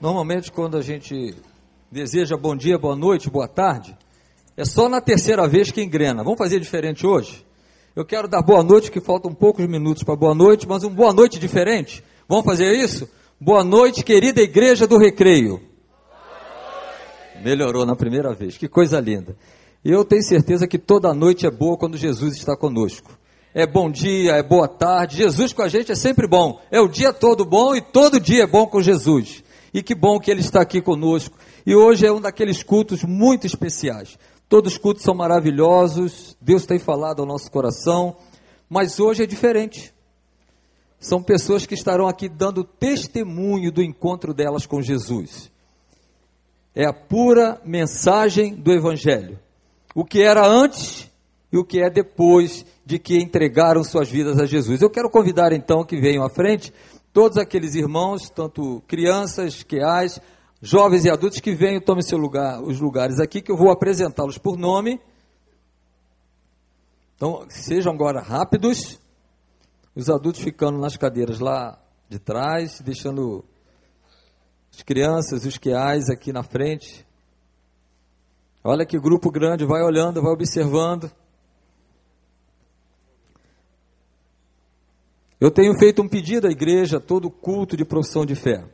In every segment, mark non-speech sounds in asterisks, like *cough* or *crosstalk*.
Normalmente, quando a gente deseja bom dia, boa noite, boa tarde, é só na terceira vez que engrena. Vamos fazer diferente hoje? Eu quero dar boa noite, que faltam poucos minutos para boa noite, mas um boa noite diferente. Vamos fazer isso? Boa noite, querida Igreja do Recreio. Melhorou na primeira vez, que coisa linda. E eu tenho certeza que toda noite é boa quando Jesus está conosco. É bom dia, é boa tarde. Jesus com a gente é sempre bom. É o dia todo bom e todo dia é bom com Jesus. E que bom que Ele está aqui conosco. E hoje é um daqueles cultos muito especiais. Todos os cultos são maravilhosos, Deus tem falado ao nosso coração, mas hoje é diferente. São pessoas que estarão aqui dando testemunho do encontro delas com Jesus. É a pura mensagem do Evangelho. O que era antes e o que é depois de que entregaram suas vidas a Jesus. Eu quero convidar então que venham à frente todos aqueles irmãos, tanto crianças, queais, jovens e adultos que venham, tomem seu lugar, os lugares aqui, que eu vou apresentá-los por nome. Então, sejam agora rápidos, os adultos ficando nas cadeiras lá de trás, deixando as crianças, os queais aqui na frente. Olha que grupo grande, vai olhando, vai observando. Eu tenho feito um pedido à igreja, todo culto de profissão de fé.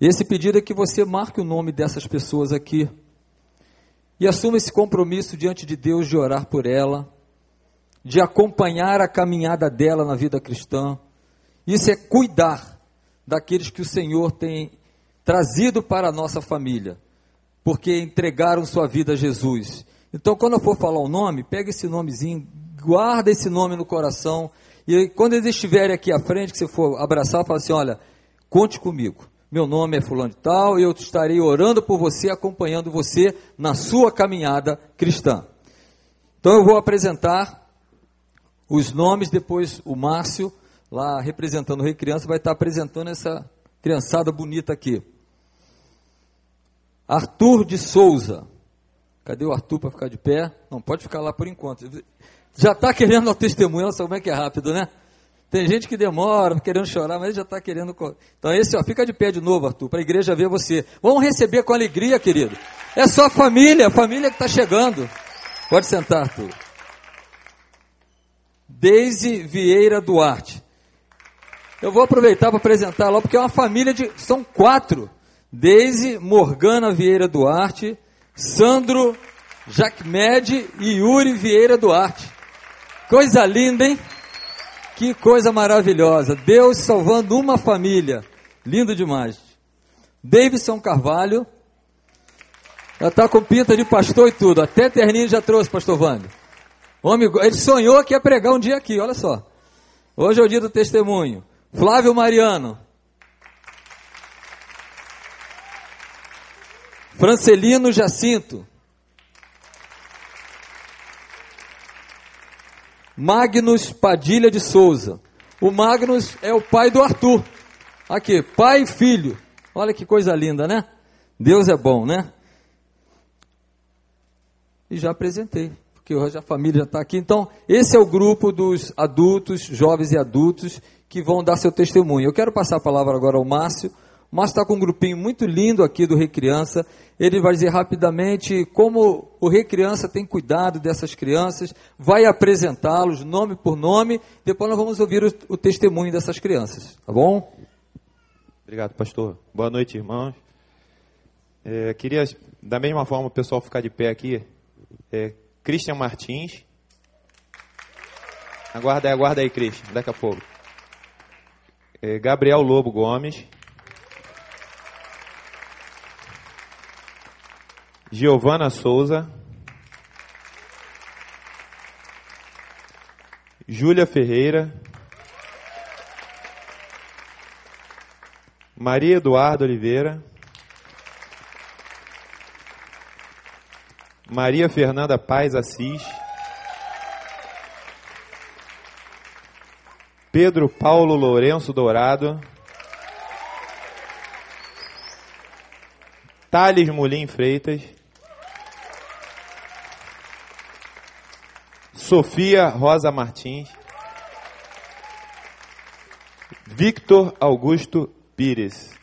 Esse pedido é que você marque o nome dessas pessoas aqui e assuma esse compromisso diante de Deus de orar por ela, de acompanhar a caminhada dela na vida cristã. Isso é cuidar daqueles que o Senhor tem trazido para a nossa família, porque entregaram sua vida a Jesus. Então, quando eu for falar o nome, pega esse nomezinho, guarda esse nome no coração e quando eles estiverem aqui à frente, que você for abraçar, fala assim: olha, conte comigo. Meu nome é Fulano de Tal e eu estarei orando por você, acompanhando você na sua caminhada cristã. Então eu vou apresentar os nomes, depois o Márcio, lá representando o Rei Criança, vai estar apresentando essa criançada bonita aqui. Arthur de Souza. Cadê o Arthur para ficar de pé? Não, pode ficar lá por enquanto. Já está querendo olha só como é que é rápido, né? Tem gente que demora, querendo chorar, mas já está querendo. Então, esse, ó, fica de pé de novo, Arthur, para a igreja ver você. Vamos receber com alegria, querido. É só a família, a família que está chegando. Pode sentar, Arthur. Deise Vieira Duarte. Eu vou aproveitar para apresentar lá, porque é uma família de. São quatro. Deise Morgana Vieira Duarte, Sandro Jacmed e Yuri Vieira Duarte. Coisa linda, hein? Que coisa maravilhosa. Deus salvando uma família. Lindo demais. Davidson Carvalho. Já está com pinta de pastor e tudo. Até terninho já trouxe, pastor Vando. Homem, ele sonhou que ia pregar um dia aqui, olha só. Hoje é o dia do testemunho. Flávio Mariano. Francelino Jacinto. Magnus Padilha de Souza. O Magnus é o pai do Arthur. Aqui, pai e filho. Olha que coisa linda, né? Deus é bom, né? E já apresentei, porque hoje a família já está aqui. Então, esse é o grupo dos adultos, jovens e adultos, que vão dar seu testemunho. Eu quero passar a palavra agora ao Márcio. Márcio está com um grupinho muito lindo aqui do Recriança. Ele vai dizer rapidamente como o Recriança tem cuidado dessas crianças, vai apresentá-los nome por nome, depois nós vamos ouvir o, o testemunho dessas crianças, tá bom? Obrigado, pastor. Boa noite, irmãos. É, queria, da mesma forma, o pessoal ficar de pé aqui. É, Christian Martins. Aguarda aí, aguarda aí, Christian, daqui a pouco. É, Gabriel Lobo Gomes. Giovana Souza. Júlia Ferreira. Maria Eduardo Oliveira. Maria Fernanda Paz Assis. Pedro Paulo Lourenço Dourado. Thales Molim Freitas. Sofia Rosa Martins, Victor Augusto Pires.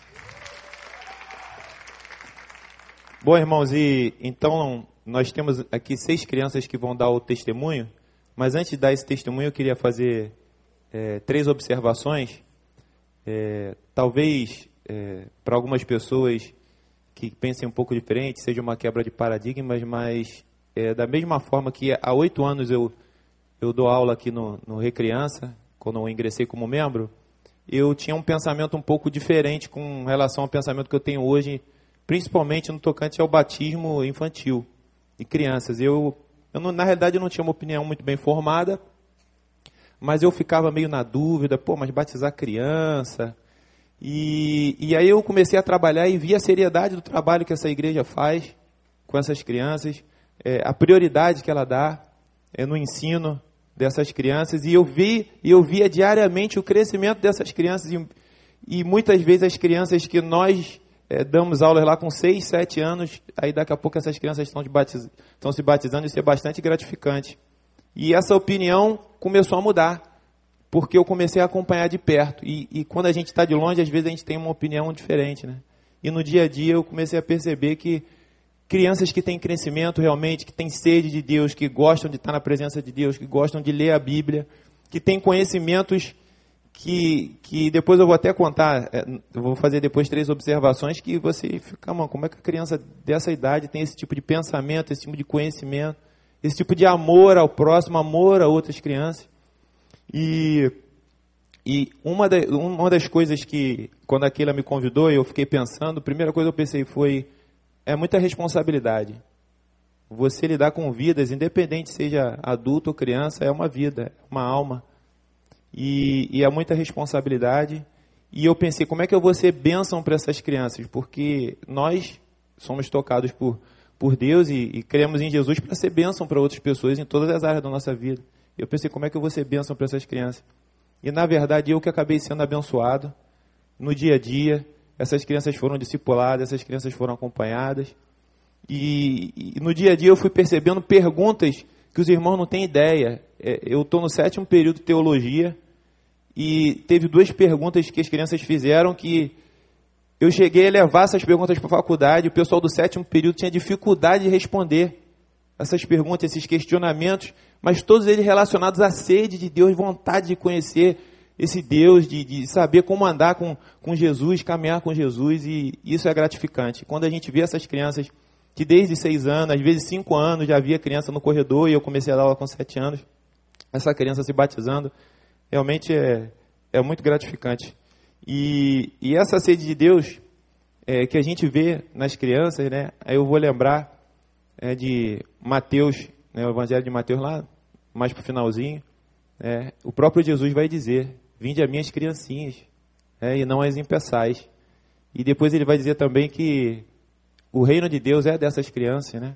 Bom, irmãos, e então nós temos aqui seis crianças que vão dar o testemunho, mas antes de dar esse testemunho, eu queria fazer é, três observações. É, talvez é, para algumas pessoas que pensem um pouco diferente, seja uma quebra de paradigmas, mas é, da mesma forma que há oito anos eu, eu dou aula aqui no, no Recriança, quando eu ingressei como membro, eu tinha um pensamento um pouco diferente com relação ao pensamento que eu tenho hoje, principalmente no tocante ao batismo infantil de crianças. Eu, eu não, na realidade, eu não tinha uma opinião muito bem formada, mas eu ficava meio na dúvida, pô, mas batizar criança. E, e aí eu comecei a trabalhar e vi a seriedade do trabalho que essa igreja faz com essas crianças, é, a prioridade que ela dá é, no ensino dessas crianças, e eu vi e eu via diariamente o crescimento dessas crianças, e, e muitas vezes as crianças que nós é, damos aulas lá com 6, 7 anos, aí daqui a pouco essas crianças estão, batiz... estão se batizando, isso é bastante gratificante. E essa opinião começou a mudar, porque eu comecei a acompanhar de perto. E, e quando a gente está de longe, às vezes a gente tem uma opinião diferente. Né? E no dia a dia eu comecei a perceber que crianças que têm crescimento realmente, que têm sede de Deus, que gostam de estar na presença de Deus, que gostam de ler a Bíblia, que têm conhecimentos que, que depois eu vou até contar, é, vou fazer depois três observações que você fica, mano, como é que a criança dessa idade tem esse tipo de pensamento, esse tipo de conhecimento, esse tipo de amor ao próximo, amor a outras crianças. E, e uma, da, uma das coisas que, quando a Keila me convidou, eu fiquei pensando, a primeira coisa que eu pensei foi, é muita responsabilidade. Você lidar com vidas, independente seja adulto ou criança, é uma vida, uma alma e, e é muita responsabilidade. E eu pensei, como é que eu vou ser bênção para essas crianças? Porque nós somos tocados por, por Deus e, e cremos em Jesus para ser bênção para outras pessoas em todas as áreas da nossa vida. Eu pensei, como é que eu vou ser bênção para essas crianças? E na verdade, eu que acabei sendo abençoado no dia a dia. Essas crianças foram discipuladas, essas crianças foram acompanhadas. E, e no dia a dia eu fui percebendo perguntas que os irmãos não têm ideia. É, eu estou no sétimo período de teologia e teve duas perguntas que as crianças fizeram que eu cheguei a levar essas perguntas para a faculdade, o pessoal do sétimo período tinha dificuldade de responder essas perguntas, esses questionamentos, mas todos eles relacionados à sede de Deus, vontade de conhecer esse Deus, de, de saber como andar com, com Jesus, caminhar com Jesus, e isso é gratificante. Quando a gente vê essas crianças que desde seis anos, às vezes cinco anos, já havia criança no corredor e eu comecei a dar aula com sete anos. Essa criança se batizando, realmente é, é muito gratificante. E, e essa sede de Deus é, que a gente vê nas crianças, né? Aí eu vou lembrar é, de Mateus, né, o Evangelho de Mateus lá, mais para o finalzinho. É, o próprio Jesus vai dizer: Vinde a minhas criancinhas, é, e não as impeçais. E depois ele vai dizer também que o reino de Deus é dessas crianças, né?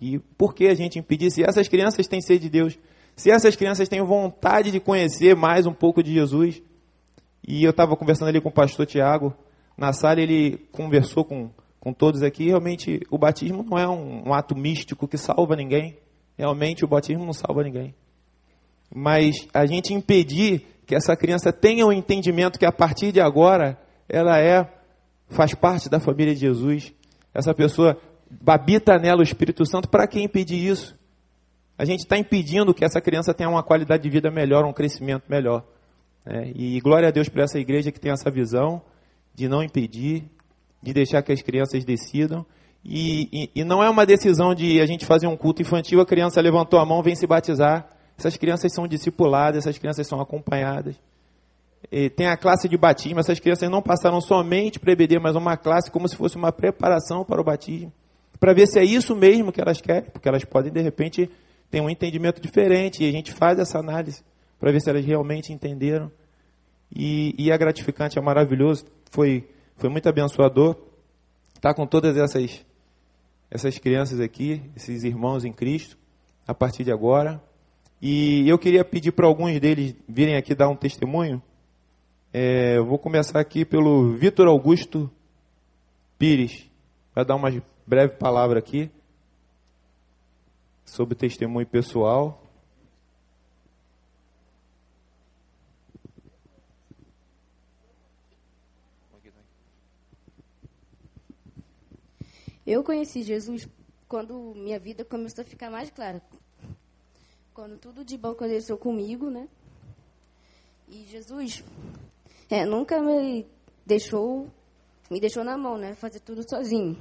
E por que a gente impedir? Se essas crianças têm sede de Deus, se essas crianças têm vontade de conhecer mais um pouco de Jesus, e eu estava conversando ali com o pastor Tiago, na sala ele conversou com, com todos aqui, realmente o batismo não é um, um ato místico que salva ninguém, realmente o batismo não salva ninguém. Mas a gente impedir que essa criança tenha o um entendimento que a partir de agora ela é faz parte da família de Jesus, essa pessoa habita nela o Espírito Santo, para que impedir isso? A gente está impedindo que essa criança tenha uma qualidade de vida melhor, um crescimento melhor. Né? E glória a Deus por essa igreja que tem essa visão de não impedir, de deixar que as crianças decidam. E, e, e, não é uma decisão de a gente fazer um culto infantil, a criança levantou a mão, vem se batizar. Essas crianças são discipuladas, essas crianças são acompanhadas tem a classe de batismo. Essas crianças não passaram somente para EBD, mas uma classe como se fosse uma preparação para o batismo, para ver se é isso mesmo que elas querem, porque elas podem, de repente, ter um entendimento diferente, e a gente faz essa análise para ver se elas realmente entenderam. E, e é gratificante, é maravilhoso, foi, foi muito abençoador estar com todas essas, essas crianças aqui, esses irmãos em Cristo, a partir de agora. E eu queria pedir para alguns deles virem aqui dar um testemunho. É, vou começar aqui pelo Vitor Augusto Pires. Vai dar uma breve palavra aqui sobre testemunho pessoal. Eu conheci Jesus quando minha vida começou a ficar mais clara. Quando tudo de bom aconteceu comigo, né? E Jesus é, nunca me deixou, me deixou na mão, né? Fazer tudo sozinho.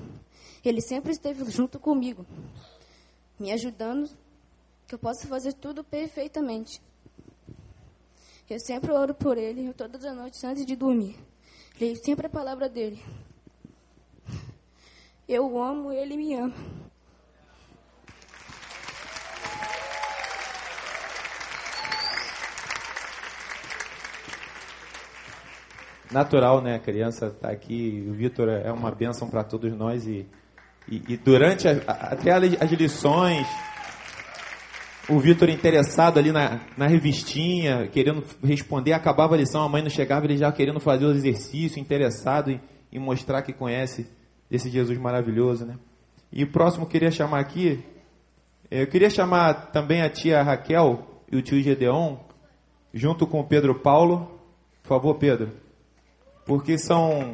Ele sempre esteve junto comigo, me ajudando, que eu possa fazer tudo perfeitamente. Eu sempre oro por ele, todas as noites antes de dormir. Leio sempre a palavra dele. Eu amo, ele me ama. Natural, né? A criança está aqui, o Vitor é uma bênção para todos nós e, e, e durante a, até as lições, o Vitor interessado ali na, na revistinha, querendo responder, acabava a lição, a mãe não chegava, ele já querendo fazer o exercício, interessado em, em mostrar que conhece esse Jesus maravilhoso, né? E o próximo que eu queria chamar aqui, eu queria chamar também a tia Raquel e o tio Gedeon, junto com o Pedro Paulo. Por favor, Pedro. Porque são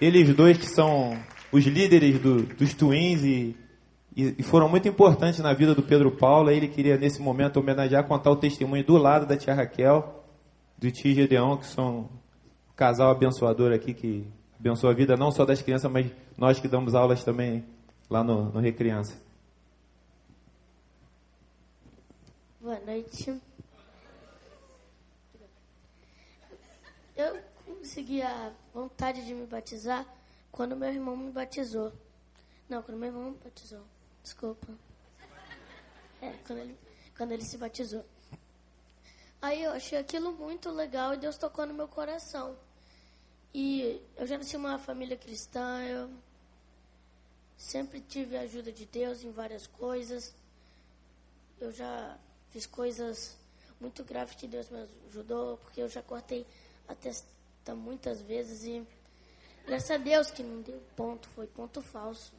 eles dois que são os líderes do, dos Twins e, e, foram muito importantes na vida do Pedro Paulo. Ele queria, nesse momento, homenagear, contar o testemunho do lado da tia Raquel, do tio Gedeon, que são um casal abençoador aqui, que abençoa a vida não só das crianças, mas nós que damos aulas também lá no, no Recriança. Boa noite. Eu consegui a vontade de me batizar quando meu irmão me batizou. Não, quando meu irmão me batizou. Desculpa. É, quando ele, quando ele se batizou. Aí eu achei aquilo muito legal e Deus tocou no meu coração. E eu já nasci uma família cristã, eu sempre tive a ajuda de Deus em várias coisas. Eu já fiz coisas muito graves que Deus me ajudou, porque eu já cortei muitas vezes e graças a Deus que não deu ponto, foi ponto falso.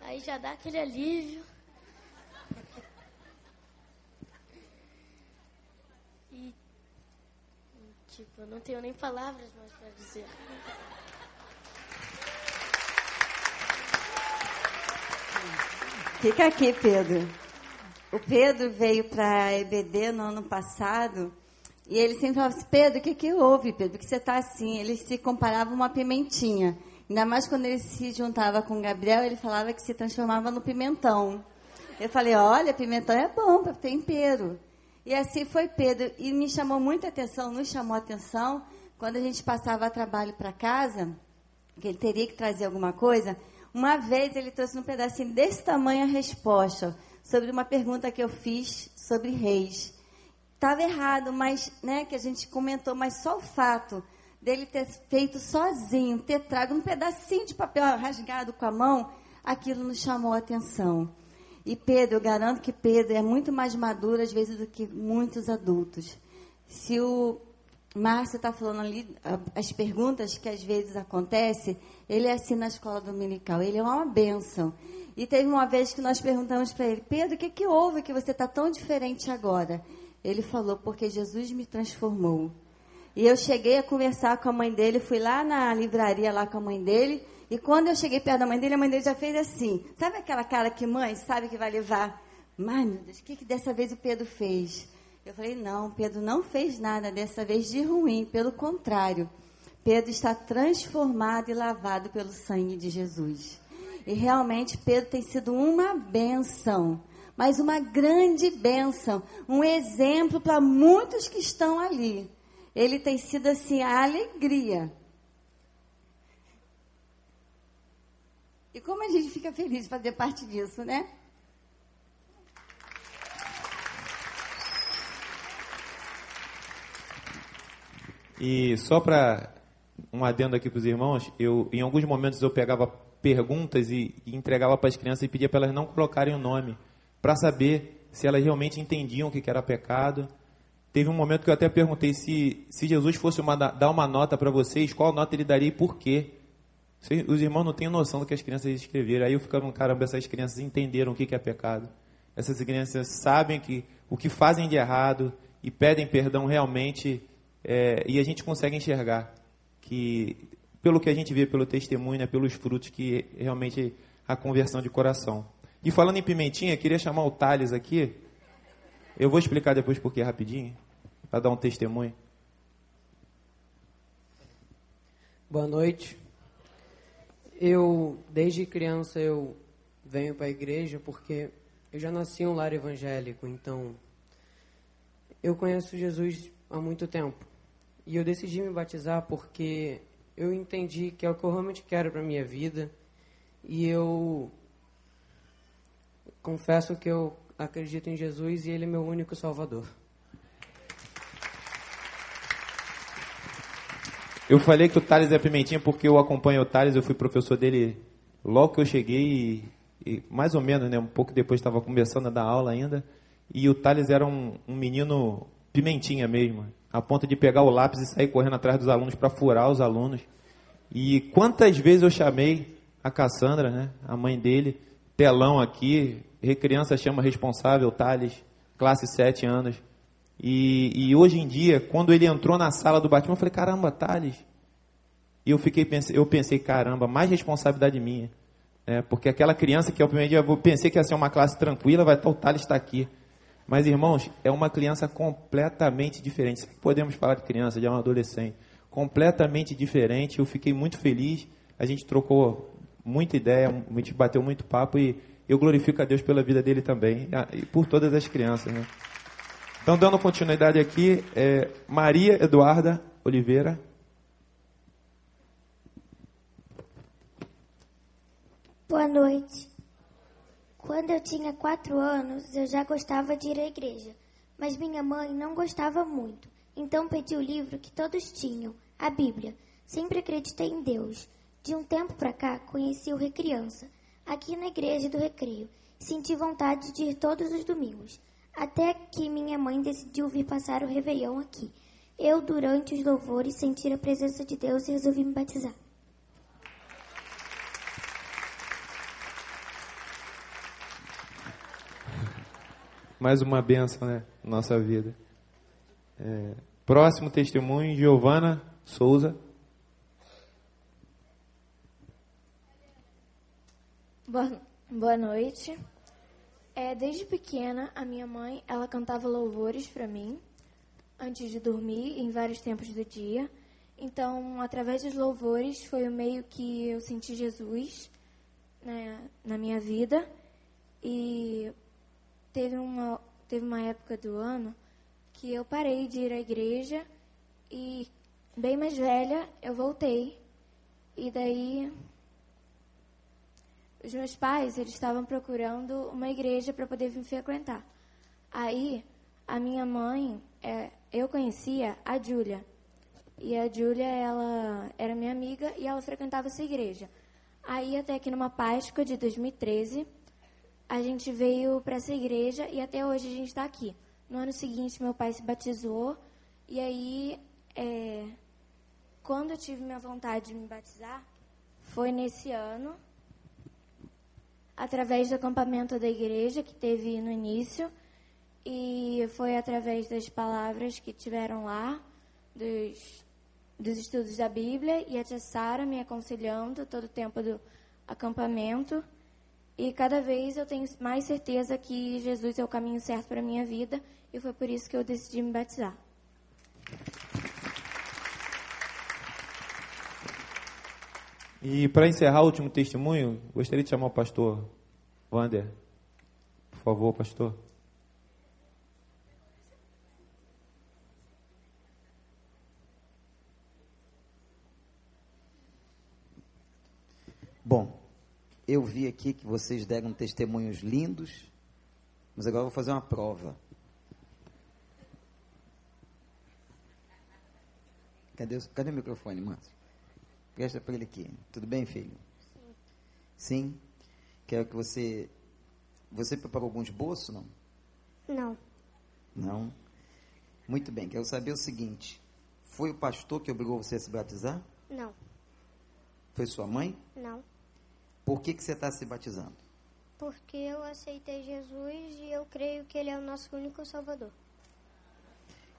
Aí já dá aquele alívio. E, tipo, eu não tenho nem palavras mais para dizer. Fica aqui, Pedro. O Pedro veio para a EBD no ano passado e ele sempre falava assim, Pedro, o que, que houve, Pedro? Porque você está assim? Ele se comparava uma pimentinha. Ainda mais quando ele se juntava com o Gabriel, ele falava que se transformava no pimentão. Eu falei, olha, pimentão é bom para tempero. E assim foi Pedro. E me chamou muita atenção, nos chamou atenção, quando a gente passava trabalho para casa, que ele teria que trazer alguma coisa. Uma vez ele trouxe um pedacinho desse tamanho a resposta sobre uma pergunta que eu fiz sobre reis. Estava errado, mas, né, que a gente comentou, mas só o fato dele ter feito sozinho, ter trago um pedacinho de papel rasgado com a mão, aquilo nos chamou a atenção. E Pedro, eu garanto que Pedro é muito mais maduro às vezes do que muitos adultos. Se o Márcio está falando ali as perguntas que às vezes acontecem, ele é assim na escola dominical, ele é uma bênção. E teve uma vez que nós perguntamos para ele, Pedro, o que, que houve que você está tão diferente agora? Ele falou, porque Jesus me transformou. E eu cheguei a conversar com a mãe dele, fui lá na livraria lá com a mãe dele, e quando eu cheguei perto da mãe dele, a mãe dele já fez assim. Sabe aquela cara que mãe sabe que vai levar? Mas, meu Deus, o que, que dessa vez o Pedro fez? Eu falei, não, Pedro não fez nada dessa vez de ruim, pelo contrário. Pedro está transformado e lavado pelo sangue de Jesus. E realmente Pedro tem sido uma benção, mas uma grande benção, um exemplo para muitos que estão ali ele tem sido assim a alegria. E como a gente fica feliz de fazer parte disso, né? E só para um adendo aqui para os irmãos, eu em alguns momentos eu pegava perguntas e, e entregava para as crianças e pedia para elas não colocarem o nome, para saber se elas realmente entendiam o que era pecado Teve um momento que eu até perguntei se, se Jesus fosse uma, dar uma nota para vocês, qual nota ele daria e por quê. Os irmãos não têm noção do que as crianças escreveram. Aí eu ficava, caramba, essas crianças entenderam o que é pecado. Essas crianças sabem que o que fazem de errado e pedem perdão realmente. É, e a gente consegue enxergar que pelo que a gente vê pelo testemunho, né, pelos frutos que realmente a conversão de coração. E falando em pimentinha, queria chamar o Thales aqui. Eu vou explicar depois por que rapidinho, para dar um testemunho. Boa noite. Eu, desde criança, eu venho para a igreja porque eu já nasci em um lar evangélico, então eu conheço Jesus há muito tempo. E eu decidi me batizar porque eu entendi que é o que eu realmente quero para minha vida. E eu confesso que eu acredito em Jesus e ele é meu único salvador. Eu falei que o Thales é pimentinha porque eu acompanho o Thales, eu fui professor dele logo que eu cheguei e, e mais ou menos, né, um pouco depois estava começando a dar aula ainda. E o Thales era um, um menino pimentinha mesmo, a ponto de pegar o lápis e sair correndo atrás dos alunos para furar os alunos. E quantas vezes eu chamei a Cassandra, né, a mãe dele, telão aqui, criança chama responsável, Thales, classe 7 anos. E, e, hoje em dia, quando ele entrou na sala do batismo, eu falei, caramba, Thales. E eu, fiquei, eu pensei, caramba, mais responsabilidade minha. É, porque aquela criança que é o primeiro dia, eu pensei que ia ser uma classe tranquila, vai estar o Thales está aqui. Mas, irmãos, é uma criança completamente diferente. Podemos falar de criança, de um adolescente. Completamente diferente. Eu fiquei muito feliz. A gente trocou muita ideia, a gente bateu muito papo e eu glorifico a Deus pela vida dele também e por todas as crianças. Né? Então, dando continuidade aqui, é Maria Eduarda Oliveira. Boa noite. Quando eu tinha quatro anos, eu já gostava de ir à igreja, mas minha mãe não gostava muito, então pedi o livro que todos tinham, a Bíblia. Sempre acreditei em Deus. De um tempo para cá, conheci o Recriança, aqui na igreja do Recreio. Senti vontade de ir todos os domingos. Até que minha mãe decidiu vir passar o Réveillon aqui. Eu, durante os louvores, senti a presença de Deus e resolvi me batizar. Mais uma benção, né? Nossa vida. É, próximo testemunho, Giovana Souza. Boa, noite. É, desde pequena, a minha mãe, ela cantava louvores para mim antes de dormir, em vários tempos do dia. Então, através dos louvores, foi o meio que eu senti Jesus né, na minha vida. E teve uma, teve uma época do ano que eu parei de ir à igreja e, bem mais velha, eu voltei. E daí os meus pais, eles estavam procurando uma igreja para poder vir frequentar. Aí, a minha mãe, é, eu conhecia a Júlia. E a Júlia, ela era minha amiga e ela frequentava essa igreja. Aí, até que numa Páscoa de 2013, a gente veio para essa igreja e até hoje a gente está aqui. No ano seguinte, meu pai se batizou. E aí, é, quando eu tive minha vontade de me batizar, foi nesse ano através do acampamento da igreja que teve no início e foi através das palavras que tiveram lá, dos, dos estudos da Bíblia e a tia Sara me aconselhando todo o tempo do acampamento. E cada vez eu tenho mais certeza que Jesus é o caminho certo para a minha vida e foi por isso que eu decidi me batizar. E para encerrar o último testemunho, gostaria de chamar o pastor Wander. Por favor, pastor. Bom, eu vi aqui que vocês deram testemunhos lindos, mas agora eu vou fazer uma prova. Cadê, cadê o microfone, Márcio? Presta para ele aqui. Tudo bem, filho? Sim. Sim? Quero que você. Você preparou algum esboço, não? Não. Não? Muito bem, quero saber o seguinte: foi o pastor que obrigou você a se batizar? Não. Foi sua mãe? Não. Por que, que você está se batizando? Porque eu aceitei Jesus e eu creio que Ele é o nosso único Salvador.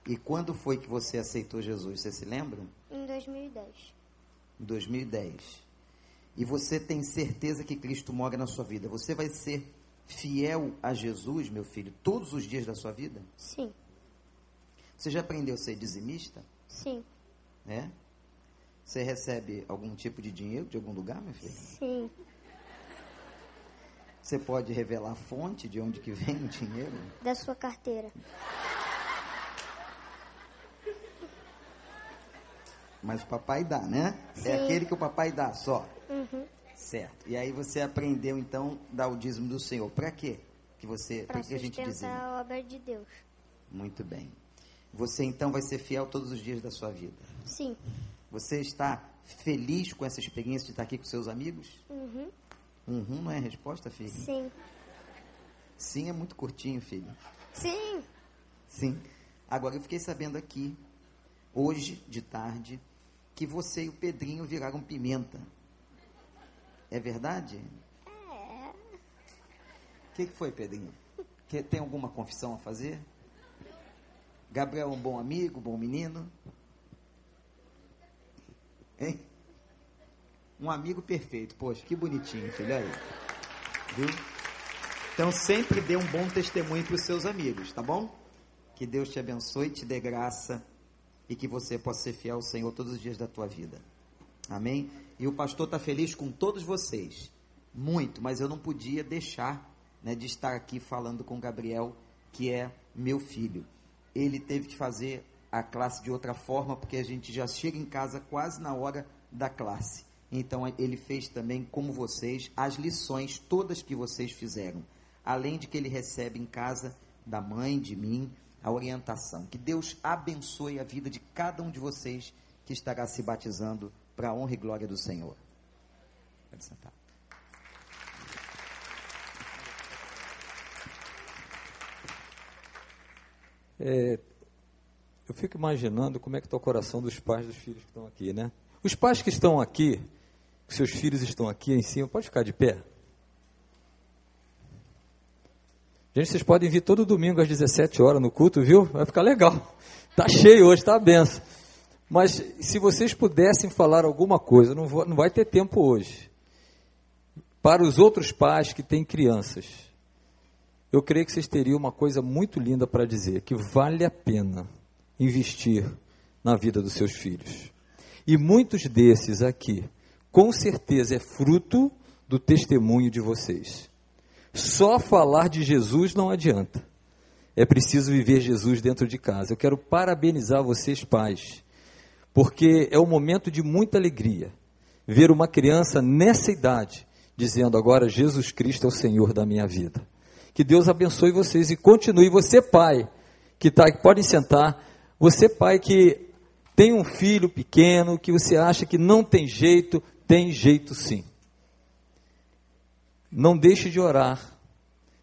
E quando foi que você aceitou Jesus? Você se lembra? Em 2010. Em 2010. E você tem certeza que Cristo mora na sua vida. Você vai ser fiel a Jesus, meu filho, todos os dias da sua vida? Sim. Você já aprendeu a ser dizimista? Sim. É? Você recebe algum tipo de dinheiro de algum lugar, meu filho? Sim. Você pode revelar a fonte de onde que vem o dinheiro? Da sua carteira. Mas o papai dá, né? Sim. É aquele que o papai dá só. Uhum. Certo. E aí você aprendeu então dar o dízimo do Senhor. Para quê? Que você, Para pra que a gente dizima? a obra de Deus. Muito bem. Você então vai ser fiel todos os dias da sua vida. Sim. Você está feliz com essa experiência de estar aqui com seus amigos? Uhum. Uhum, não é a resposta, filho? Sim. Sim, é muito curtinho, filho. Sim. Sim. Agora eu fiquei sabendo aqui, hoje de tarde, que você e o Pedrinho viraram pimenta. É verdade? É. O que, que foi, Pedrinho? Que, tem alguma confissão a fazer? Gabriel é um bom amigo, bom menino? Hein? Um amigo perfeito. Poxa, que bonitinho, filho aí. Viu? Então sempre dê um bom testemunho para os seus amigos, tá bom? Que Deus te abençoe, te dê graça e que você possa ser fiel ao Senhor todos os dias da tua vida. Amém? E o pastor está feliz com todos vocês. Muito, mas eu não podia deixar né, de estar aqui falando com Gabriel, que é meu filho. Ele teve que fazer a classe de outra forma, porque a gente já chega em casa quase na hora da classe. Então ele fez também, como vocês, as lições todas que vocês fizeram. Além de que ele recebe em casa da mãe, de mim, a orientação. Que Deus abençoe a vida de cada um de vocês que estará se batizando para a honra e glória do Senhor. Pode sentar. É, eu fico imaginando como é que está o coração dos pais dos filhos que estão aqui, né? Os pais que estão aqui, seus filhos estão aqui em cima, pode ficar de pé? Gente, vocês podem vir todo domingo às 17 horas no culto, viu? Vai ficar legal. *laughs* Tá cheio hoje, tá benção. Mas se vocês pudessem falar alguma coisa, não, vou, não vai ter tempo hoje. Para os outros pais que têm crianças, eu creio que vocês teriam uma coisa muito linda para dizer, que vale a pena investir na vida dos seus filhos. E muitos desses aqui, com certeza, é fruto do testemunho de vocês. Só falar de Jesus não adianta. É preciso viver Jesus dentro de casa. Eu quero parabenizar vocês, pais, porque é um momento de muita alegria ver uma criança nessa idade dizendo agora Jesus Cristo é o Senhor da minha vida. Que Deus abençoe vocês e continue. Você, pai, que está aqui, podem sentar. Você, pai, que tem um filho pequeno, que você acha que não tem jeito, tem jeito sim. Não deixe de orar.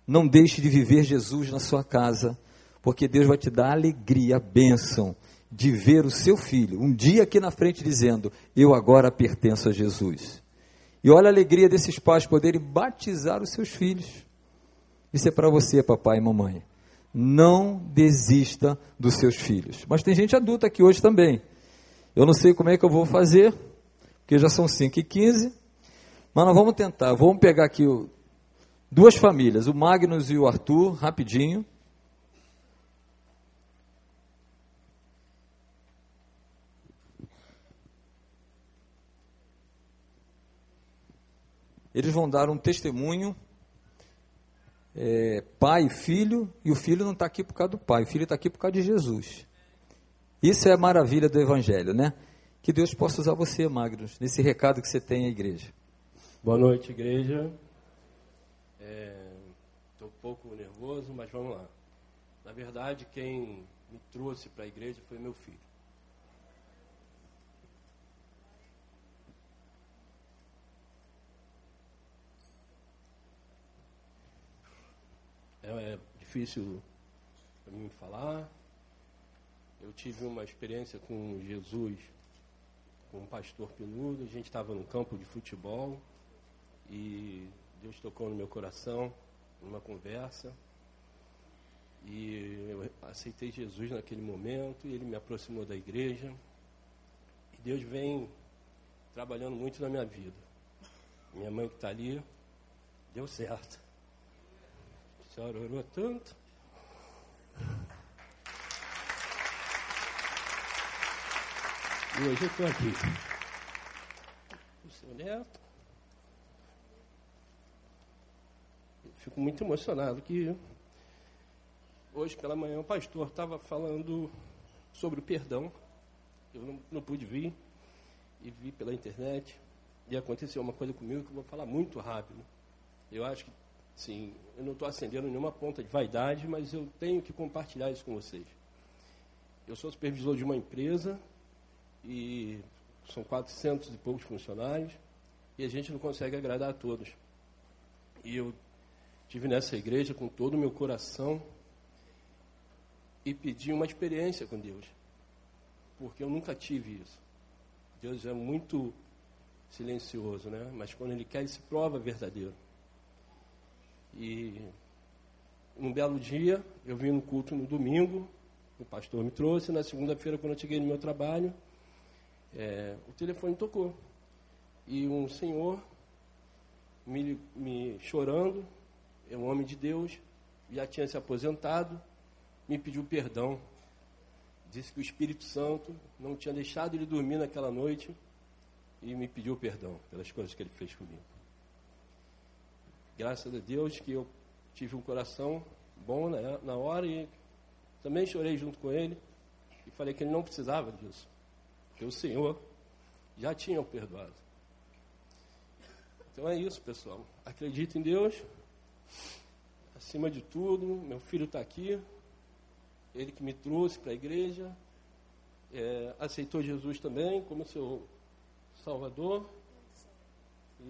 Não deixe de viver Jesus na sua casa, porque Deus vai te dar alegria, bênção de ver o seu filho um dia aqui na frente dizendo: Eu agora pertenço a Jesus. E olha a alegria desses pais poderem batizar os seus filhos. Isso é para você, papai e mamãe. Não desista dos seus filhos. Mas tem gente adulta aqui hoje também. Eu não sei como é que eu vou fazer, porque já são 5 e 15 mas nós vamos tentar. Vamos pegar aqui o, duas famílias, o Magnus e o Arthur, rapidinho. Eles vão dar um testemunho, é, pai e filho, e o filho não está aqui por causa do pai, o filho está aqui por causa de Jesus. Isso é a maravilha do Evangelho, né? Que Deus possa usar você, Magnus, nesse recado que você tem à igreja. Boa noite, igreja. Estou um pouco nervoso, mas vamos lá. Na verdade, quem me trouxe para a igreja foi meu filho. É, é difícil para mim falar. Eu tive uma experiência com Jesus, com um pastor Pinudo. A gente estava no campo de futebol e Deus tocou no meu coração numa conversa e eu aceitei Jesus naquele momento e ele me aproximou da igreja e Deus vem trabalhando muito na minha vida. Minha mãe que está ali, deu certo. A senhora orou tanto. E hoje eu estou aqui. O seu neto. Fico muito emocionado que hoje pela manhã o pastor estava falando sobre o perdão. Eu não, não pude vir e vi pela internet. E aconteceu uma coisa comigo que eu vou falar muito rápido. Eu acho que, sim, eu não estou acendendo nenhuma ponta de vaidade, mas eu tenho que compartilhar isso com vocês. Eu sou supervisor de uma empresa e são 400 e poucos funcionários e a gente não consegue agradar a todos. E eu tive nessa igreja com todo o meu coração e pedi uma experiência com Deus, porque eu nunca tive isso. Deus é muito silencioso, né? Mas quando Ele quer, Ele se prova verdadeiro. E um belo dia, eu vim no culto no domingo, o pastor me trouxe, na segunda-feira, quando eu cheguei no meu trabalho, é, o telefone tocou. E um senhor, me, me chorando, é um homem de Deus, já tinha se aposentado, me pediu perdão. Disse que o Espírito Santo não tinha deixado ele dormir naquela noite e me pediu perdão pelas coisas que ele fez comigo. Graças a Deus que eu tive um coração bom na, na hora e também chorei junto com ele e falei que ele não precisava disso que o Senhor já tinha o perdoado. Então é isso, pessoal. Acredito em Deus. Acima de tudo, meu filho está aqui. Ele que me trouxe para a igreja. É, aceitou Jesus também como seu Salvador.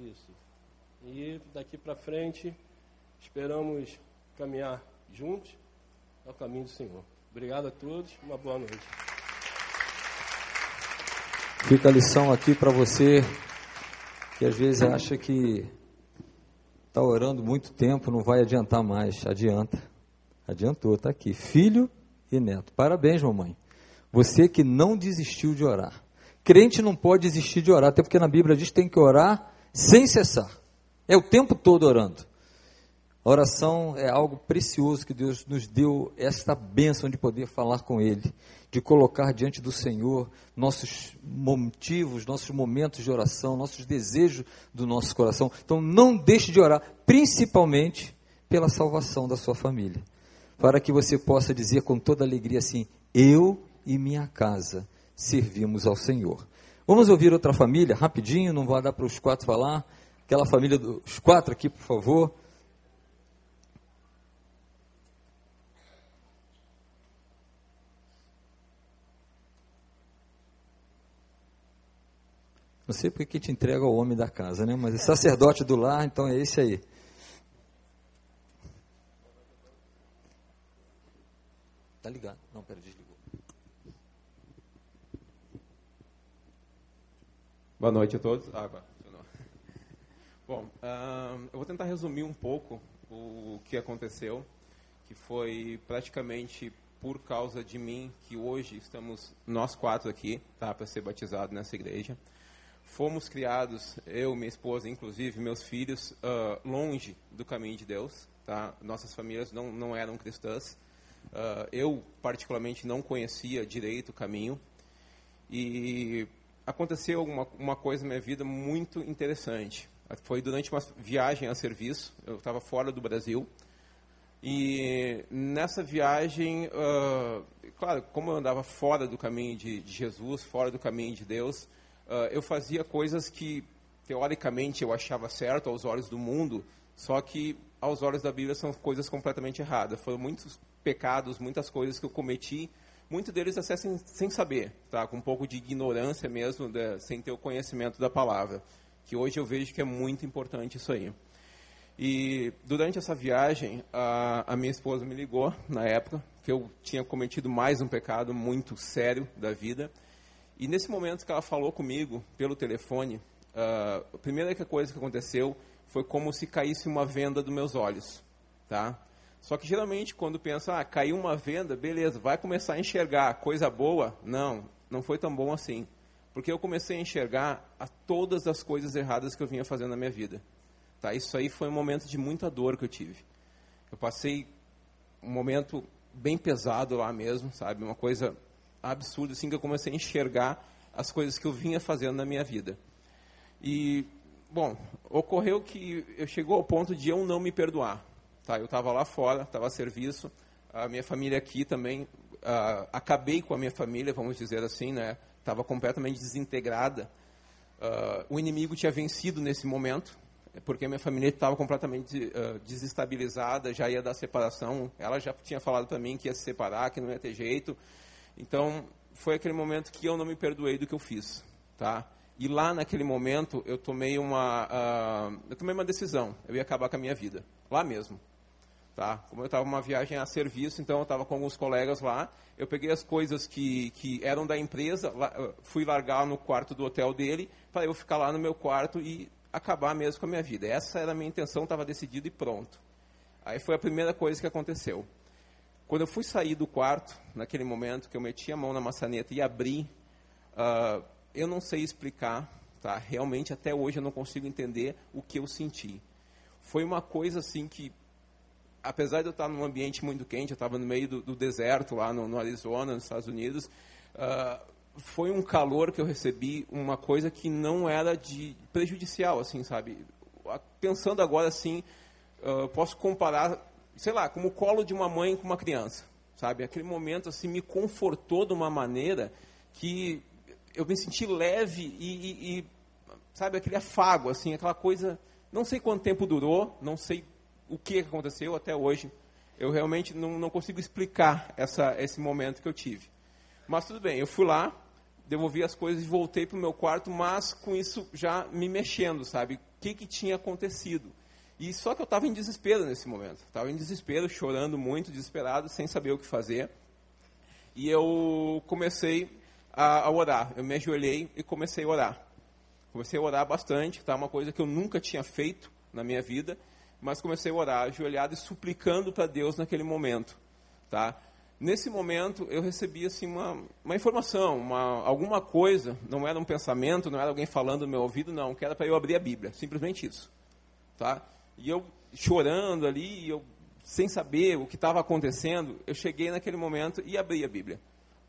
Isso. E daqui para frente, esperamos caminhar juntos ao caminho do Senhor. Obrigado a todos. Uma boa noite. Fica a lição aqui para você que às vezes acha que está orando muito tempo, não vai adiantar mais. Adianta. Adiantou, está aqui. Filho e neto. Parabéns, mamãe. Você que não desistiu de orar. Crente não pode desistir de orar, até porque na Bíblia diz que tem que orar sem cessar. É o tempo todo orando. A oração é algo precioso que Deus nos deu esta bênção de poder falar com Ele, de colocar diante do Senhor nossos motivos, nossos momentos de oração, nossos desejos do nosso coração. Então não deixe de orar, principalmente pela salvação da sua família, para que você possa dizer com toda alegria assim: eu e minha casa servimos ao Senhor. Vamos ouvir outra família, rapidinho, não vai dar para os quatro falar. Aquela família dos quatro aqui, por favor. Não sei porque que te entrega ao homem da casa, né? Mas é sacerdote do lar, então é esse aí. Tá ligado? Não, pera, desligou. Boa noite a todos. Ah, agora. Bom, eu vou tentar resumir um pouco o que aconteceu, que foi praticamente por causa de mim que hoje estamos nós quatro aqui, tá, para ser batizado nessa igreja fomos criados, eu, minha esposa, inclusive meus filhos, uh, longe do caminho de Deus. Tá? Nossas famílias não, não eram cristãs. Uh, eu, particularmente, não conhecia direito o caminho. E aconteceu uma, uma coisa na minha vida muito interessante. Foi durante uma viagem a serviço, eu estava fora do Brasil. E nessa viagem, uh, claro, como eu andava fora do caminho de, de Jesus, fora do caminho de Deus, eu fazia coisas que, teoricamente, eu achava certo aos olhos do mundo, só que aos olhos da Bíblia são coisas completamente erradas. Foram muitos pecados, muitas coisas que eu cometi, muitos deles até sem, sem saber, tá? com um pouco de ignorância mesmo, sem ter o conhecimento da palavra. Que hoje eu vejo que é muito importante isso aí. E durante essa viagem, a, a, minha esposa me ligou, na época, que eu tinha cometido mais um pecado muito sério da vida. E nesse momento que ela falou comigo pelo telefone, uh, a primeira coisa que aconteceu foi como se caísse uma venda dos meus olhos, tá? Só que geralmente quando pensa, ah, caiu uma venda, beleza, vai começar a enxergar coisa boa. Não, não foi tão bom assim. Porque eu comecei a enxergar a todas as coisas erradas que eu vinha fazendo na minha vida. Tá? Isso aí foi um momento de muita dor que eu tive. Eu passei um momento bem pesado lá mesmo, sabe? Uma coisa absurda, assim, que eu comecei a enxergar as coisas que eu vinha fazendo na minha vida. E, bom, ocorreu que eu chegou ao ponto de eu não me perdoar. Tá? Eu estava lá fora, estava a serviço, a minha família aqui também, uh, acabei com a minha família, vamos dizer assim, né? Estava completamente desintegrada. Uh, o inimigo tinha vencido nesse momento, porque a minha família estava completamente uh, desestabilizada, já ia dar separação. Ela já tinha falado para mim que ia se separar, que não ia ter jeito. Então, foi aquele momento que eu não me perdoei do que eu fiz, tá? E lá naquele momento eu tomei uma uh, eu tomei uma decisão. Eu ia acabar com a minha vida, lá mesmo, tá? Como eu estava uma viagem a serviço, então eu estava com alguns colegas lá. Eu peguei as coisas que que eram da empresa, fui largar no quarto do hotel dele para eu ficar lá no meu quarto e acabar mesmo com a minha vida. Essa era a minha intenção, estava decidido e pronto. Aí foi a primeira coisa que aconteceu. Quando eu fui sair do quarto, naquele momento que eu meti a mão na maçaneta e abri, uh, eu não sei explicar, tá? Realmente até hoje eu não consigo entender o que eu senti. Foi uma coisa assim que, apesar de eu estar num ambiente muito quente, eu estava no meio do, do deserto lá no, no, Arizona, nos Estados Unidos, uh, foi um calor que eu recebi, uma coisa que não era de prejudicial, assim, sabe? Pensando agora assim, uh, posso comparar, sei lá, como o colo de uma mãe com uma criança, sabe? Aquele momento assim me confortou de uma maneira que eu me senti leve e, e, e sabe, aquele afago, assim, aquela coisa. Não sei quanto tempo durou, não sei o que aconteceu até hoje. Eu realmente não, não consigo explicar essa, esse momento que eu tive. Mas tudo bem, eu fui lá, devolvi as coisas e voltei para o meu quarto, mas com isso já me mexendo, sabe? O que, que tinha acontecido? E só que eu estava em desespero nesse momento. Estava em desespero, chorando muito, desesperado, sem saber o que fazer. E eu comecei a, a orar. Eu me ajoelhei e comecei a orar. Comecei a orar bastante, tá? Uma coisa que eu nunca tinha feito na minha vida, mas comecei a orar, ajoelhado e suplicando para Deus naquele momento, tá? Nesse momento, eu recebi assim, uma, uma informação, uma, alguma coisa, não era um pensamento, não era alguém falando no meu ouvido, não, que era para eu abrir a Bíblia, simplesmente isso. Tá? E eu chorando ali, eu, sem saber o que estava acontecendo, eu cheguei naquele momento e abri a Bíblia.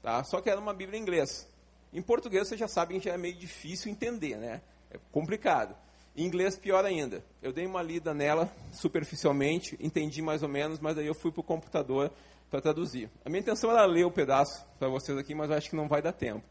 Tá? Só que era uma Bíblia em inglês. Em português, você já sabe que já é meio difícil entender, né? É complicado. Em inglês, pior ainda. Eu dei uma lida nela superficialmente, entendi mais ou menos, mas aí eu fui para o computador para traduzir. A minha intenção era ler o pedaço para vocês aqui, mas eu acho que não vai dar tempo.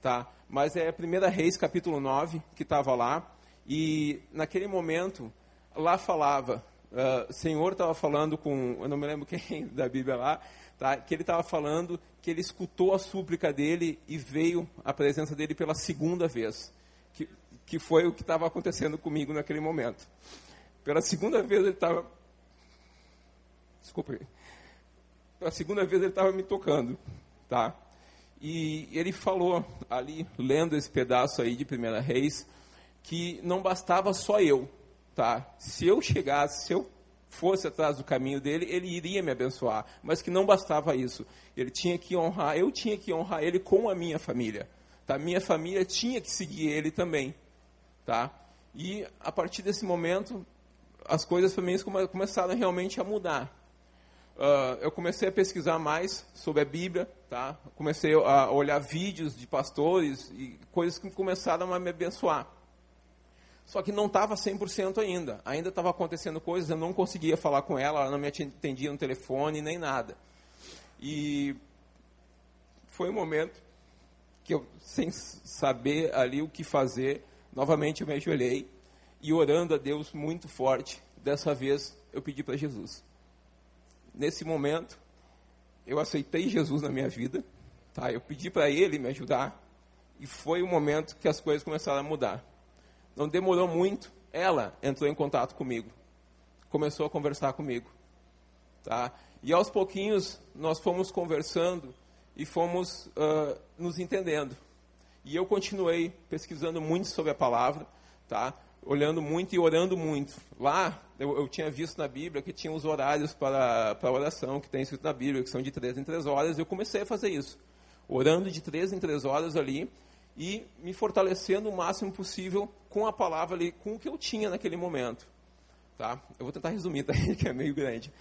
Tá? Mas é 1 Reis, capítulo 9, que estava lá, e naquele momento, lá falava, uh, o Senhor estava falando com, eu não me lembro quem *laughs* da Bíblia lá, tá? que ele estava falando que ele escutou a súplica dele e veio a presença dele pela segunda vez, que, que foi o que estava acontecendo comigo naquele momento. Pela segunda vez ele estava. Desculpa aí a segunda vez ele estava me tocando, tá? E ele falou ali, lendo esse pedaço aí de Primeira Reis, que não bastava só eu, tá? Se eu chegasse, se eu fosse atrás do caminho dele, ele iria me abençoar, mas que não bastava isso. Ele tinha que honrar, eu tinha que honrar ele com a minha família, tá? Minha família tinha que seguir ele também, tá? E a partir desse momento, as coisas para mim começaram realmente a mudar uh, eu comecei a pesquisar mais sobre a Bíblia, tá? Comecei a olhar vídeos de pastores e coisas que começaram a me abençoar. Só que não estava 100% ainda. Ainda estava acontecendo coisas, eu não conseguia falar com ela, ela não me atendia no telefone, nem nada. E foi um momento que eu, sem saber ali o que fazer, novamente eu me ajoelhei e orando a Deus muito forte. Dessa vez eu pedi para Jesus nesse momento, eu aceitei Jesus na minha vida, tá? Eu pedi para Ele me ajudar e foi o momento que as coisas começaram a mudar. Não demorou muito, ela entrou em contato comigo, começou a conversar comigo, tá? E aos pouquinhos nós fomos conversando e fomos uh, nos entendendo. E eu continuei pesquisando muito sobre a palavra, tá? olhando muito e orando muito. Lá, eu, eu, tinha visto na Bíblia que tinha os horários para, para oração, que tem escrito na Bíblia, que são de três em três horas, eu comecei a fazer isso. Orando de três em três horas ali, e me fortalecendo o máximo possível com a palavra ali, com o que eu tinha naquele momento. Tá? Eu vou tentar resumir, *laughs* tá? que é meio grande.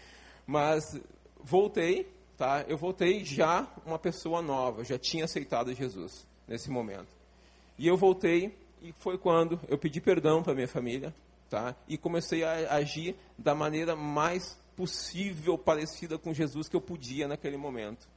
Mas voltei, tá? Eu voltei já uma pessoa nova, já tinha aceitado Jesus nesse momento. E eu voltei e foi quando eu pedi perdão para minha família, tá? E comecei a agir da maneira mais possível parecida com Jesus que eu podia naquele momento,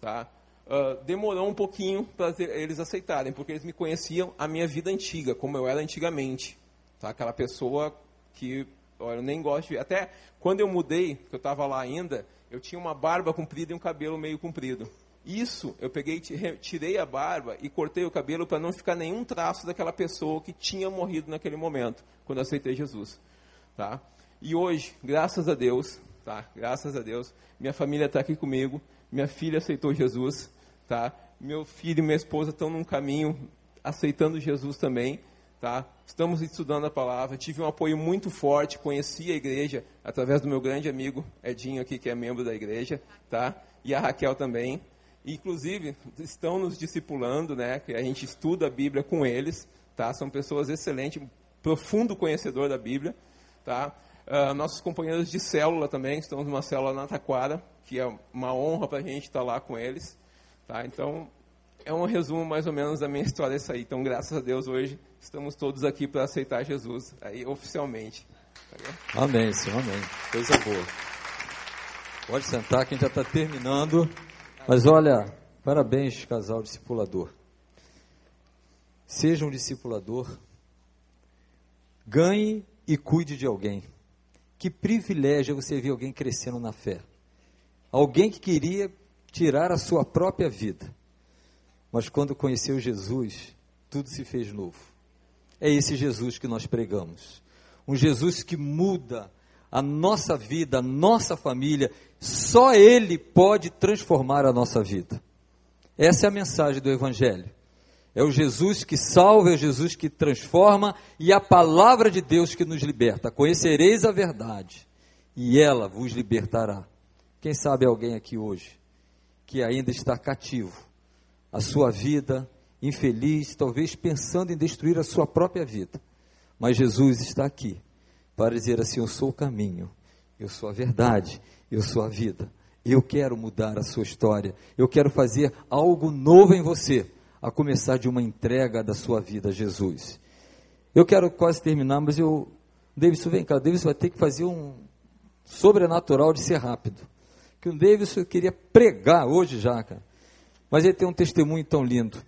tá? Uh, demorou um pouquinho para eles aceitarem, porque eles me conheciam a minha vida antiga, como eu era antigamente, tá? Aquela pessoa que olha, eu nem gosto de até quando eu mudei, que eu estava lá ainda, eu tinha uma barba comprida e um cabelo meio comprido. Isso, eu peguei, tirei a barba e cortei o cabelo para não ficar nenhum traço daquela pessoa que tinha morrido naquele momento, quando eu aceitei Jesus. Tá? E hoje, graças a Deus, tá? graças a Deus, minha família está aqui comigo, minha filha aceitou Jesus, tá? meu filho e minha esposa estão num caminho aceitando Jesus também. Tá? Estamos estudando a palavra. Tive um apoio muito forte. Conheci a igreja através do meu grande amigo Edinho aqui, que é membro da igreja, tá? E a Raquel também. Inclusive, estão nos discipulando, né? A gente estuda a Bíblia com eles, tá? São pessoas excelentes, profundo conhecedor da Bíblia, tá? Uh, nossos companheiros de célula também, estamos numa célula na Taquara, que é uma honra para a gente estar lá com eles, tá? Então, é um resumo mais ou menos da minha *laughs* história isso aí. Então, graças a Deus, hoje estamos todos aqui para aceitar Jesus, aí oficialmente. Tá amém, Senhor, amém. Coisa boa. Pode sentar, que a gente já está terminando. Mas olha, parabéns, casal discipulador. Seja um discipulador, ganhe e cuide de alguém. Que privilégio é você ver alguém crescendo na fé. Alguém que queria tirar a sua própria vida, mas quando conheceu Jesus, tudo se fez novo. É esse Jesus que nós pregamos. Um Jesus que muda a nossa vida, a nossa família, só Ele pode transformar a nossa vida. Essa é a mensagem do Evangelho. É o Jesus que salva, é o Jesus que transforma e a palavra de Deus que nos liberta. Conhecereis a verdade e ela vos libertará. Quem sabe alguém aqui hoje que ainda está cativo, a sua vida infeliz, talvez pensando em destruir a sua própria vida. Mas Jesus está aqui para dizer assim: Eu sou o caminho, eu sou a verdade, eu sou a vida. Eu quero mudar a sua história, eu quero fazer algo novo em você, a começar de uma entrega da sua vida a Jesus. Eu quero quase terminar, mas eu. Davidson, vem cá, Davidson vai ter que fazer um sobrenatural de ser rápido. Que o Davidson queria pregar hoje já, cara. Mas ele tem um testemunho tão lindo.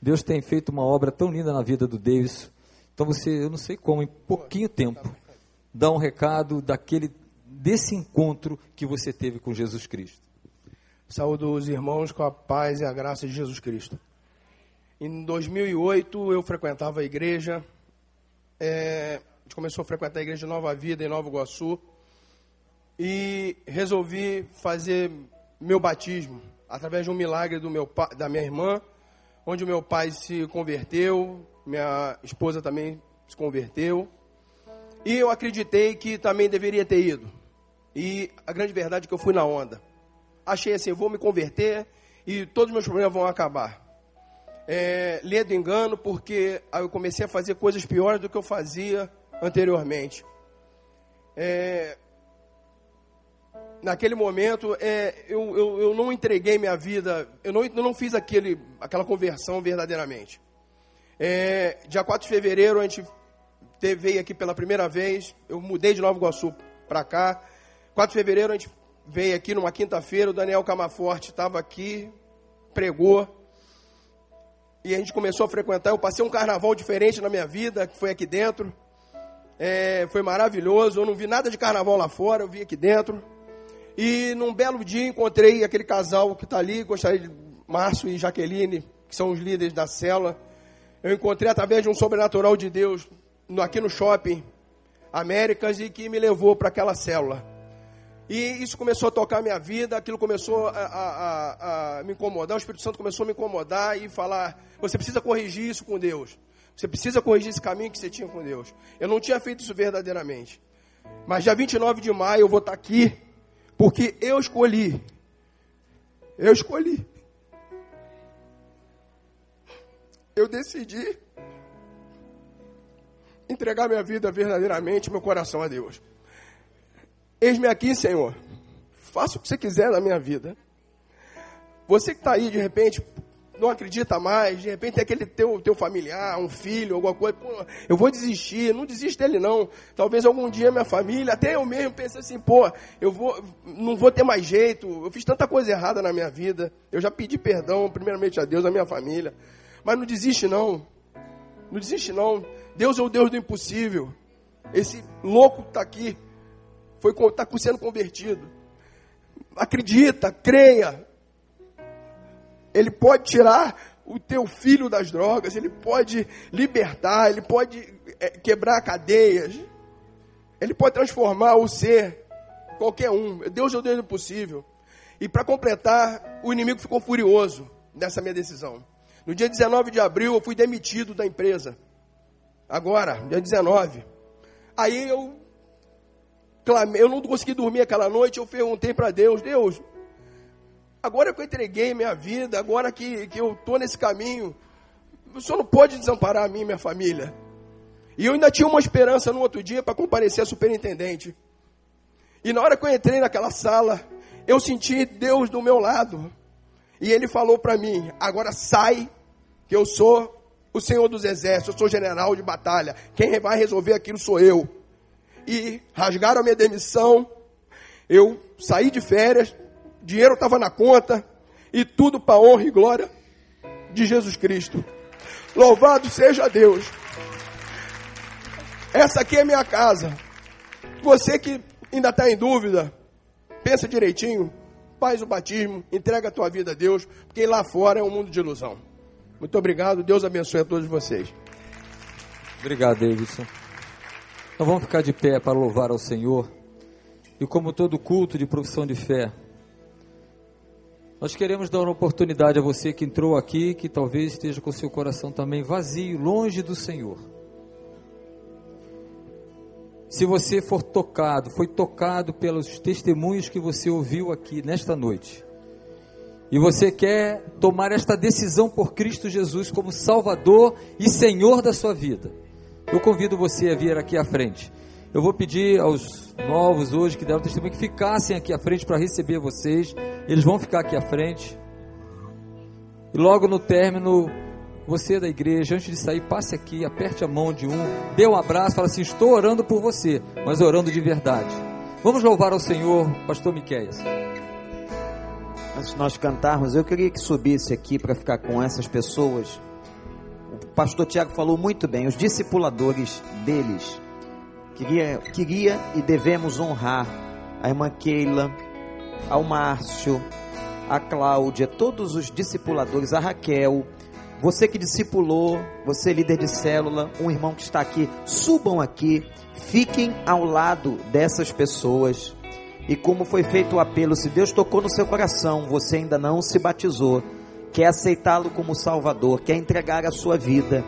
Deus tem feito uma obra tão linda na vida do Davidson. Então você, eu não sei como, em pouquinho tempo, dar um recado daquele desse encontro que você teve com Jesus Cristo. Saúdo os irmãos com a paz e a graça de Jesus Cristo. Em 2008 eu frequentava a igreja, é, a gente começou a frequentar a igreja Nova Vida em Nova Iguaçu e resolvi fazer meu batismo através de um milagre do meu, da minha irmã, onde o meu pai se converteu, minha esposa também se converteu. E eu acreditei que também deveria ter ido. E a grande verdade é que eu fui na onda. Achei assim, vou me converter e todos os meus problemas vão acabar. É, ledo engano, porque eu comecei a fazer coisas piores do que eu fazia anteriormente. É, naquele momento, é, eu, eu, eu, não entreguei minha vida, eu não, eu não fiz aquele, aquela conversão verdadeiramente. É, dia 4 de fevereiro, a gente veio aqui pela primeira vez. Eu mudei de Nova Iguaçu para cá. 4 de fevereiro a gente veio aqui numa quinta-feira. O Daniel Camaforte estava aqui, pregou. E a gente começou a frequentar. Eu passei um carnaval diferente na minha vida, que foi aqui dentro. É, foi maravilhoso. Eu não vi nada de carnaval lá fora, eu vi aqui dentro. E num belo dia encontrei aquele casal que está ali. Gostaria de Márcio e Jaqueline, que são os líderes da cela. Eu encontrei através de um sobrenatural de Deus aqui no shopping Américas e que me levou para aquela célula. E isso começou a tocar minha vida, aquilo começou a, a, a, me incomodar, o Espírito Santo começou a me incomodar e falar: você precisa corrigir isso com Deus. Você precisa corrigir esse caminho que você tinha com Deus. Eu não tinha feito isso verdadeiramente. Mas dia 29 de maio eu vou estar aqui, porque eu escolhi. Eu escolhi. eu decidi entregar minha vida verdadeiramente, meu coração a Deus. Eis-me aqui, Senhor. Faça o que você quiser na minha vida. Você que está aí, de repente, não acredita mais, de repente tem aquele teu, teu familiar, um filho, alguma coisa, pô, eu vou desistir, não desiste dele não. Talvez algum dia minha família, até eu mesmo pense assim, pô, eu vou, não vou ter mais jeito, eu fiz tanta coisa errada na minha vida, eu já pedi perdão, primeiramente a Deus, a minha família, mas não desiste não, não desiste não, Deus é o Deus do impossível, esse louco está aqui, foi está sendo convertido, acredita, creia, ele pode tirar o teu filho das drogas, ele pode libertar, ele pode é, quebrar cadeias, ele pode transformar o ser, qualquer um. Deus é o Deus do possível. E para completar, o inimigo ficou furioso nessa minha decisão. No dia 19 de abril, eu fui demitido da empresa. Agora, dia 19. Aí eu clamei, eu não consegui dormir aquela noite, eu perguntei para Deus, Deus, agora que eu entreguei minha vida, agora que, que eu estou nesse caminho, o senhor não pode desamparar a mim e minha família. E eu ainda tinha uma esperança no outro dia para comparecer a superintendente. E na hora que eu entrei naquela sala, eu senti Deus do meu lado. E ele falou para mim: agora sai, que eu sou o Senhor dos Exércitos, eu sou general de batalha. Quem vai resolver aquilo sou eu. E rasgaram a minha demissão. Eu saí de férias, dinheiro estava na conta, e tudo para honra e glória de Jesus Cristo. Louvado seja Deus. Essa aqui é minha casa. Você que ainda está em dúvida, pensa direitinho, faz o batismo, entrega a tua vida a Deus, porque lá fora é um mundo de ilusão. Muito obrigado, Deus abençoe a todos vocês. Obrigado, Davidson. Então vamos ficar de pé para louvar ao Senhor. E como todo culto de profissão de fé, nós queremos dar uma oportunidade a você que entrou aqui, que talvez esteja com seu coração também vazio, longe do Senhor. Se você for tocado, foi tocado pelos testemunhos que você ouviu aqui nesta noite, e você quer tomar esta decisão por Cristo Jesus como Salvador e Senhor da sua vida, eu convido você a vir aqui à frente. Eu vou pedir aos novos hoje que deram testemunho que ficassem aqui à frente para receber vocês. Eles vão ficar aqui à frente. E logo no término, você da igreja, antes de sair, passe aqui, aperte a mão de um, dê um abraço, fala assim: Estou orando por você, mas orando de verdade. Vamos louvar ao Senhor, Pastor Miqueias. Antes de nós cantarmos, eu queria que subisse aqui para ficar com essas pessoas. O pastor Tiago falou muito bem, os discipuladores deles Queria, queria e devemos honrar a irmã Keila, ao Márcio, a Cláudia, todos os discipuladores, a Raquel, você que discipulou, você líder de célula, um irmão que está aqui, subam aqui, fiquem ao lado dessas pessoas. E como foi feito o apelo, se Deus tocou no seu coração, você ainda não se batizou, quer aceitá-lo como Salvador, quer entregar a sua vida,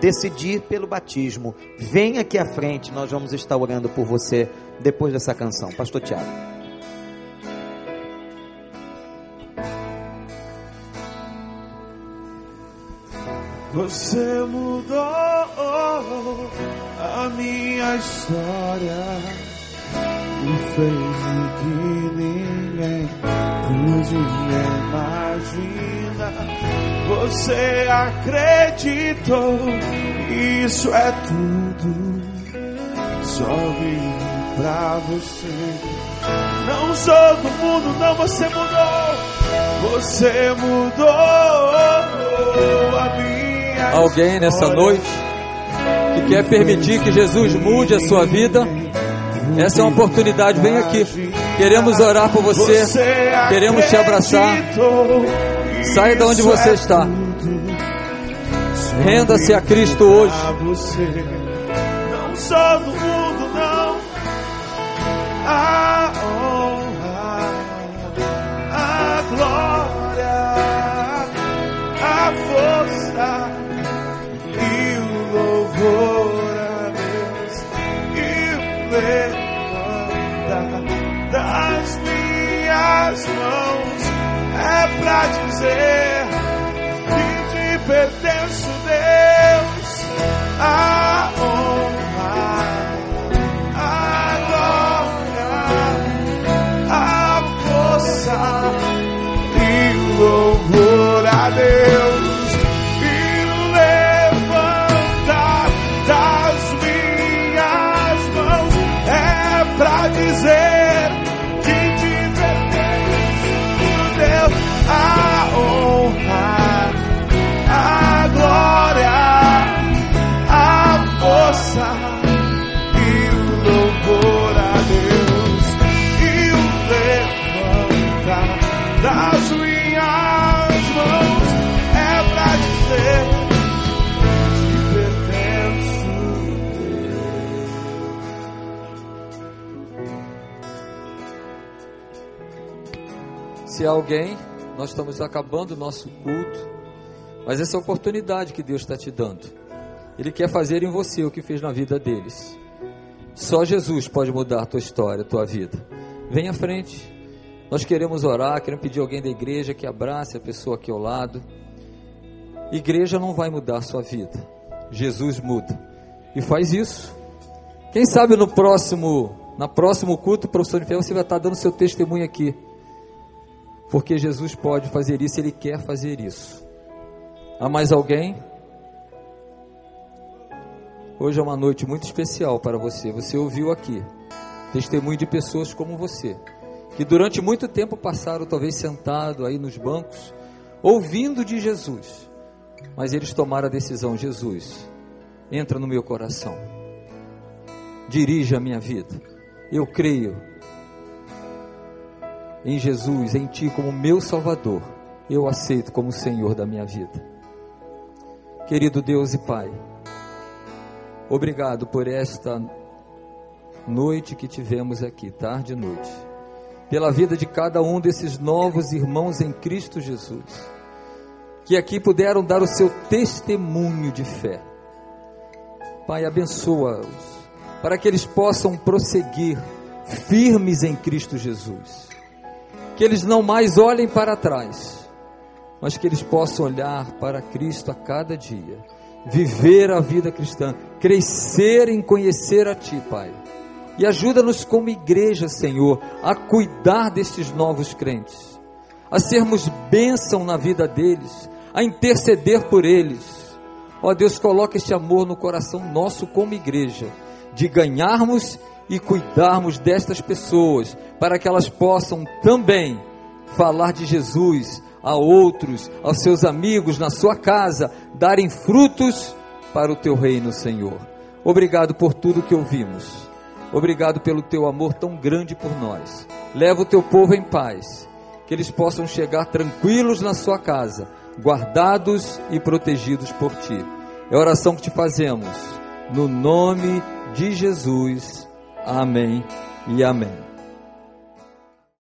decidir pelo batismo, vem aqui à frente, nós vamos estar orando por você depois dessa canção. Pastor Tiago. Você mudou a minha história e fez o que ninguém pode imaginar. Você acreditou, isso é tudo. Só vivo pra você. Não sou do mundo, não, você mudou. Você mudou a minha. Alguém nessa noite que quer permitir que Jesus mude a sua vida? Essa é uma oportunidade, vem aqui. Queremos orar por você, queremos te abraçar. Saia de onde você está. Renda-se a Cristo hoje. Não sou do mundo, não. A honra, a glória, minhas mãos é pra dizer que te pertence, Deus, a honra, a glória, a força e o louvor a Deus. Se há alguém, nós estamos acabando o nosso culto, mas essa é oportunidade que Deus está te dando. Ele quer fazer em você o que fez na vida deles. Só Jesus pode mudar a tua história, a tua vida. Vem à frente. Nós queremos orar, queremos pedir alguém da igreja que abrace a pessoa aqui ao lado. Igreja não vai mudar a sua vida. Jesus muda. E faz isso. Quem sabe no próximo, na próximo culto, professor fé, você vai estar dando seu testemunho aqui. Porque Jesus pode fazer isso, Ele quer fazer isso. Há mais alguém? Hoje é uma noite muito especial para você. Você ouviu aqui testemunho de pessoas como você, que durante muito tempo passaram talvez sentado aí nos bancos, ouvindo de Jesus, mas eles tomaram a decisão: Jesus, entra no meu coração, dirige a minha vida. Eu creio em Jesus, em Ti como meu Salvador, eu aceito como Senhor da minha vida. Querido Deus e Pai, obrigado por esta noite que tivemos aqui, tarde e noite, pela vida de cada um desses novos irmãos em Cristo Jesus, que aqui puderam dar o seu testemunho de fé. Pai, abençoa-os, para que eles possam prosseguir firmes em Cristo Jesus que eles não mais olhem para trás, mas que eles possam olhar para Cristo a cada dia, viver a vida cristã, crescer em conhecer a Ti, Pai. E ajuda-nos como igreja, Senhor, a cuidar destes novos crentes, a sermos bênção na vida deles, a interceder por eles. Ó Deus, coloca este amor no coração nosso como igreja, de ganharmos e cuidarmos destas pessoas, para que elas possam também falar de Jesus a outros, aos seus amigos, na sua casa, darem frutos para o teu reino, Senhor. Obrigado por tudo que ouvimos. Obrigado pelo teu amor tão grande por nós. Leva o teu povo em paz, que eles possam chegar tranquilos na sua casa, guardados e protegidos por ti. É a oração que te fazemos, no nome de Jesus. Amém e amém.